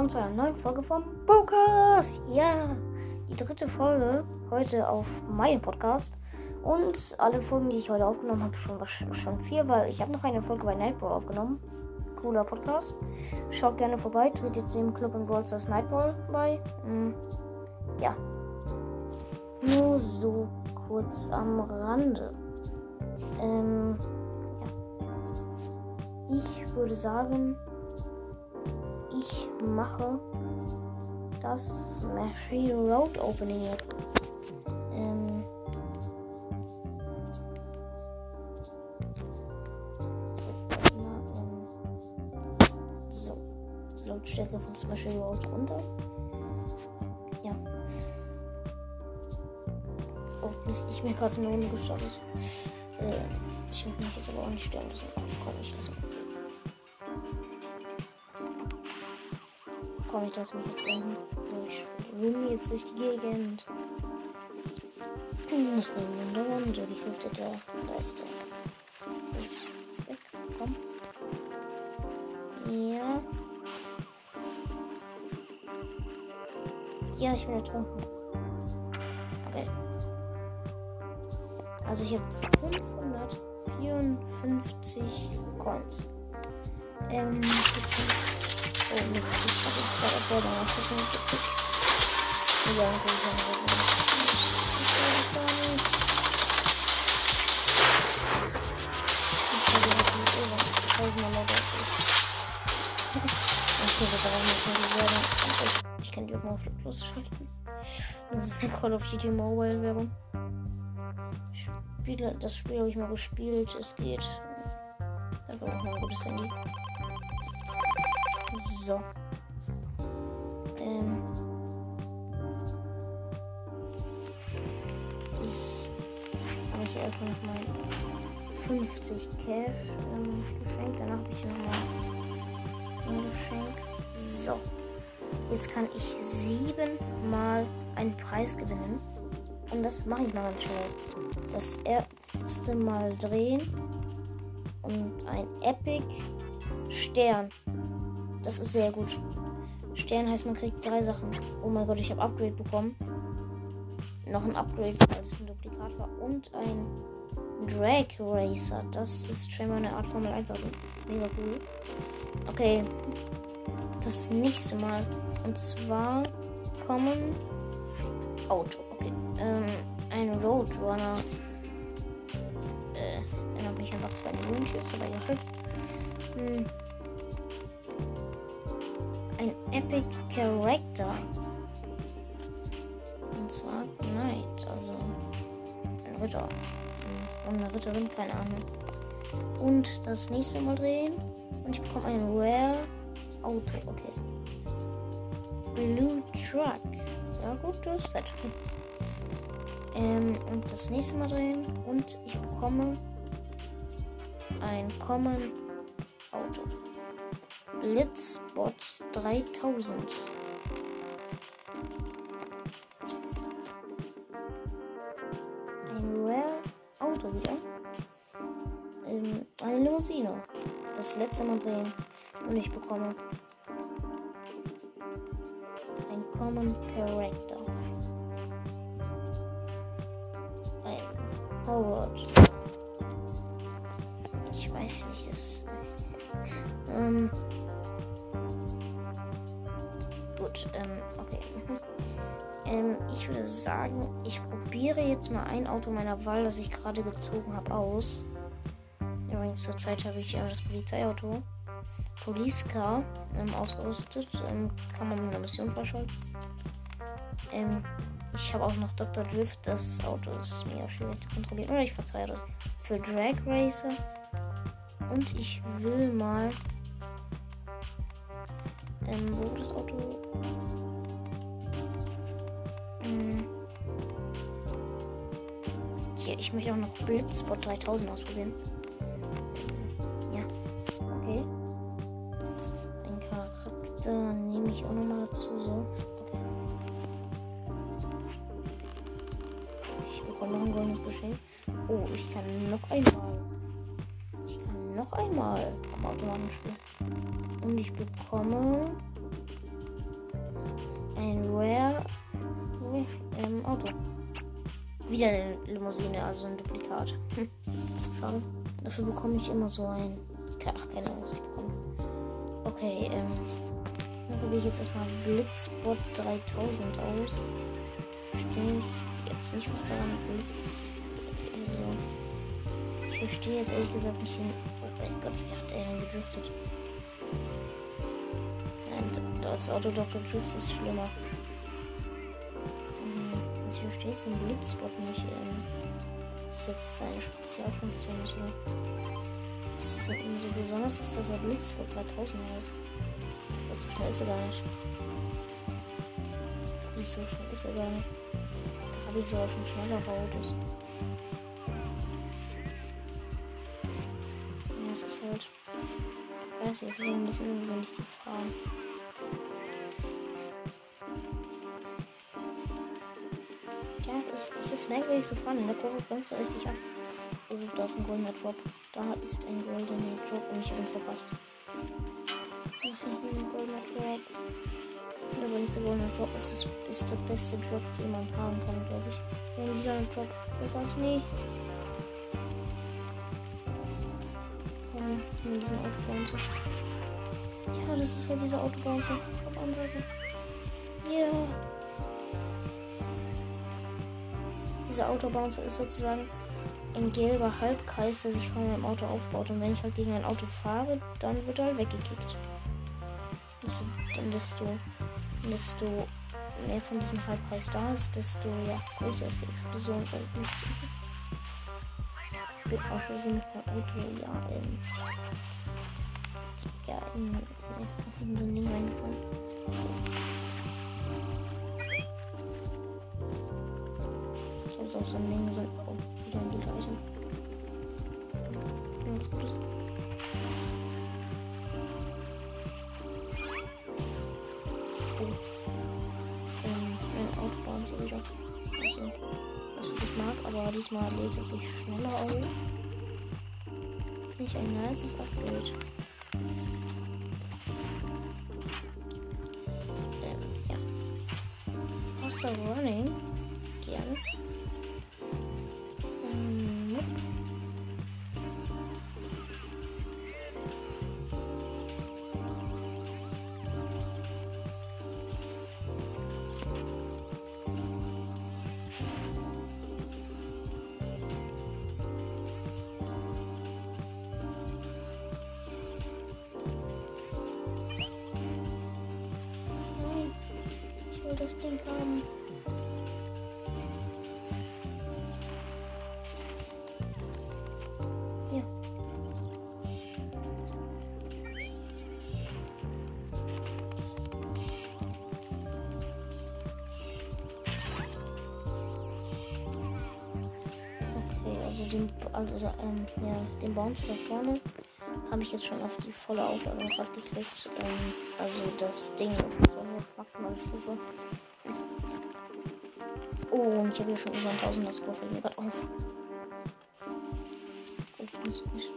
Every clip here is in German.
willkommen zu einer neuen Folge vom Brokers. Ja, die dritte Folge heute auf meinem Podcast. Und alle Folgen, die ich heute aufgenommen habe, schon, schon vier, weil ich habe noch eine Folge bei Nightball aufgenommen. Cooler Podcast. Schaut gerne vorbei, tritt jetzt dem Club in Brawl Stars Nightball bei. Mhm. Ja. Nur so kurz am Rande. Ähm, ja. Ich würde sagen, ich mache das Smashy Road Opening jetzt. Ähm so. Lautstärke von Smashy Road runter. Ja. Oh, Mist, ich bin gerade eine Runde gestartet. Äh, ich möchte mich jetzt aber auch nicht sterben lassen. Komm, ich lasse mal. Komm, ich lasse mich jetzt rennen. Ich schwimme jetzt durch die Gegend. Das ist eine Wunderwand. So, die Hälfte der. Ist weg. Komm. Ja. Ja, ich bin ertrunken. Okay. Also ich habe 554 Coins. Ähm, Oh ich hab jetzt gerade vor. Ja, dann ich. Ich. Ich jetzt nicht über 1030. Okay, die Werbung. Ich kann die auch mal auf Fluglos schalten. Das ist eine Call of Duty Mobile Werbung. Das Spiel habe ich mal gespielt. Es geht. Dafür noch mal ein gutes Handy. So. Ähm. Ich habe ich erstmal noch mal 50 Cash ähm, geschenkt. Danach habe ich noch mal ein Geschenk. So. Jetzt kann ich siebenmal einen Preis gewinnen. Und das mache ich mal ganz schnell. Das erste Mal drehen. Und ein Epic Stern. Das ist sehr gut. Stern heißt, man kriegt drei Sachen. Oh mein Gott, ich habe Upgrade bekommen. Noch ein Upgrade, weil es ein Duplikat war. Und ein Drag Racer. Das ist scheinbar eine Art Formel 1 Auto. Mega cool. Okay. Das nächste Mal. Und zwar kommen Auto. Okay. Ähm, ein Roadrunner. Äh, erinnert mich einfach zwei Chips, aber ja. Hm Epic Character. Und zwar Knight, also ein Ritter. Und eine Ritterin, keine Ahnung. Und das nächste Mal drehen. Und ich bekomme ein Rare Auto, okay. Blue Truck. Ja gut, das ist fett. Ähm, und das nächste Mal drehen. Und ich bekomme ein Common Auto. Blitzbot 3000. Ein Rare Auto wieder. Ähm, eine Limousine. Das letzte Mal drehen. Und ich bekomme ein Common Character. Gut, ähm, okay. ähm, ich würde sagen, ich probiere jetzt mal ein Auto meiner Wahl, das ich gerade gezogen habe, aus. Übrigens, zurzeit habe ich ja das Polizeiauto. Police Car ähm, ausgerüstet. Ähm, kann man mit einer Mission freischalten. Ähm, ich habe auch noch Dr. Drift. Das Auto ist mega schwierig zu kontrollieren. Oder ich verzeihe das. Für Drag Racer. Und ich will mal ähm, wo das Auto. Hm. Hier, ich möchte auch noch Blitzspot 3000 ausprobieren. Ja, okay. Ein Charakter nehme ich auch nochmal dazu. So. Ich bekomme noch ein goldenes Geschenk. Oh, ich kann noch einmal. Noch einmal am Automaten spielen. Und ich bekomme ein Rare ähm, Auto. Wieder eine Limousine, also ein Duplikat. Hm. Schade. Dafür bekomme ich immer so ein. Ach, keine Ahnung, was ich bekomme. Okay, ähm. Dann probiere ich jetzt erstmal Blitzbot 3000 aus. Verstehe ich jetzt nicht, was daran Blitz. Also. Ich verstehe jetzt ehrlich gesagt nicht den. Mein Gott, wie hat er denn gedriftet? Nein, das Auto Dr. Drift ist schlimmer. Hm, ich verstehe es im Blitzbot nicht. Ähm, ist jetzt seine Spezialfunktion so. Ist das irgendwie so besonders ist, dass er Blitzbot 3000 heißt? So schnell ist er gar nicht. Wirklich so schnell ist er gar nicht. Habe ich sogar schon schneller Autos. Nicht, ich versuche ein bisschen ungewöhnlich zu fahren. Ja, es, es ist merkwürdig zu fahren. In der Kurve bremst du richtig ab. Oh, da ist ein goldener Drop. Da ist ein goldener Drop und ich habe ihn verpasst. Drop. Der winzige Golden Drop ist, das, ist der beste Drop, den man haben kann, glaube ich. Und dieser Drop, das war's nichts. Mit diesen Autobouncer. Ja, das ist halt dieser Autobouncer auf Ansage. Ja. Dieser Autobouncer ist sozusagen ein gelber Halbkreis, der sich vor meinem Auto aufbaut. Und wenn ich halt gegen ein Auto fahre, dann wird er halt weggekickt desto, dann desto, desto mehr von diesem Halbkreis da ist, desto ja, größer ist die Explosion. Ich bin aus Versehen mit meinem Auto ja in, ja, in, in so ein Ding reingefallen. Ich habe auch so ein Ding so, oh, wieder ein Giga-Item. Was Gutes. aber diesmal lädt es sich schneller auf. Finde ich ein nices Upgrade. Ähm, ja. Faster Running. Gerne. Das Ding haben. Ja. Also den, also ähm, ja, den Bounce da vorne habe ich jetzt schon auf die volle Aufladung gerade gekriegt. Ähm, also das Ding, nur auf maximale Stufe. Oh, und ich habe hier schon über 1000 das Score fällt mir gerade auf. Oh, muss ich.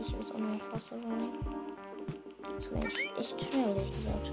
Ich jetzt auch noch faster running. Jetzt wäre ich echt schnell, ehrlich gesagt.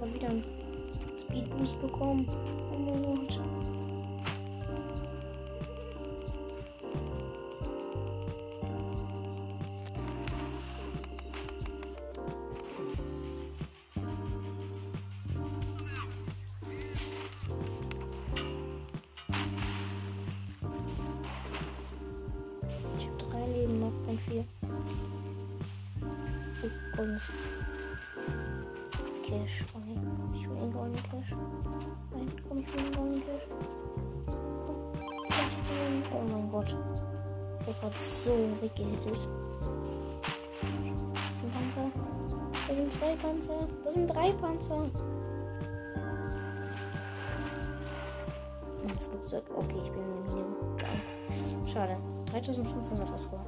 Habe wieder einen Speed Boost bekommen. Oh mein Gott. Ich habe drei Leben noch von vier. goldenes Cash. Oh Cash. Nein, komm ich für den goldenen Cash. Komm, ich den. Oh mein Gott. Ich wurde gerade so weggehittet. Das sind Panzer. Das sind zwei Panzer. Das sind drei Panzer. Ein Flugzeug. Okay, ich bin in. Geil. Schade. 3500er Score.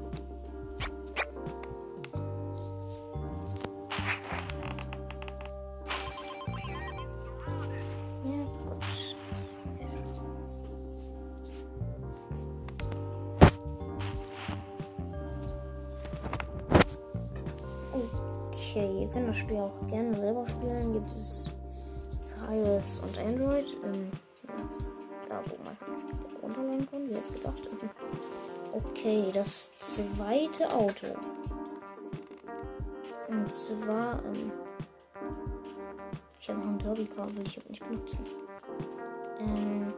Okay, ihr könnt das Spiel auch gerne selber spielen. Gibt es für iOS und Android. Ähm, ja, da, wo man das Spiel runterladen kann, wie jetzt gedacht. Okay, das zweite Auto. Und zwar, ähm, ich habe noch einen Derby Car, will ich aber nicht benutzen. Ähm,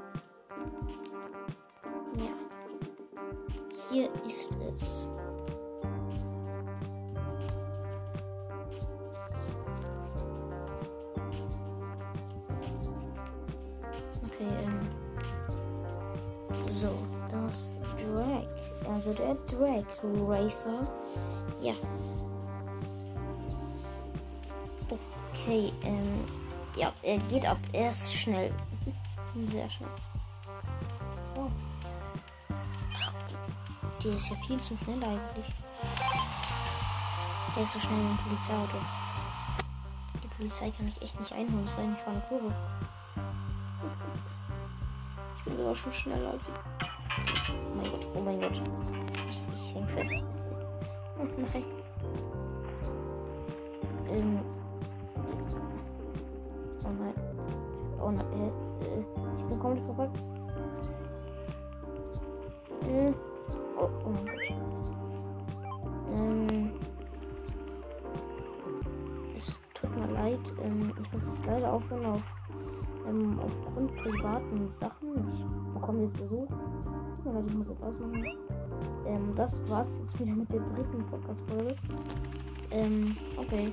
So, das Drag. Also der Drag Racer. Ja. Okay, ähm. Ja, er geht ab. Er ist schnell. Sehr schnell. Oh. Ach, der ist ja viel zu schnell eigentlich. Der ist so schnell wie ein Polizeiauto. Die Polizei kann ich echt nicht einholen. Das ist eigentlich vor einer Kurve. Ich bin sogar schon schneller als sie. Oh mein Gott, oh mein Gott. Ich, ich häng fest. Oh nein. Ähm. Oh nein. Oh nein. Äh, äh, ich bin komplett verfolgt. Äh. Oh, oh mein Gott. Ähm. Es tut mir leid. Ähm, ich muss es leider aufhören aus ähm, aufgrund privaten Sachen. Besuch. Tut mir leid, ich muss jetzt ausmachen. Ähm, das war's jetzt wieder mit der dritten Podcast-Folge. Ähm, okay.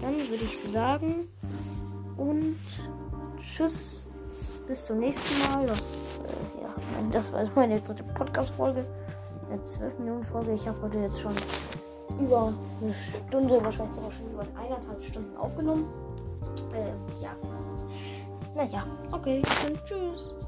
Dann würde ich sagen. Und tschüss. Bis zum nächsten Mal. Das, äh, ja, das war meine dritte Podcast-Folge. Eine 12 Minuten Folge. Ich habe heute jetzt schon über eine Stunde, wahrscheinlich sogar schon über eineinhalb Stunden aufgenommen. Äh, ja. Naja, okay, dann tschüss.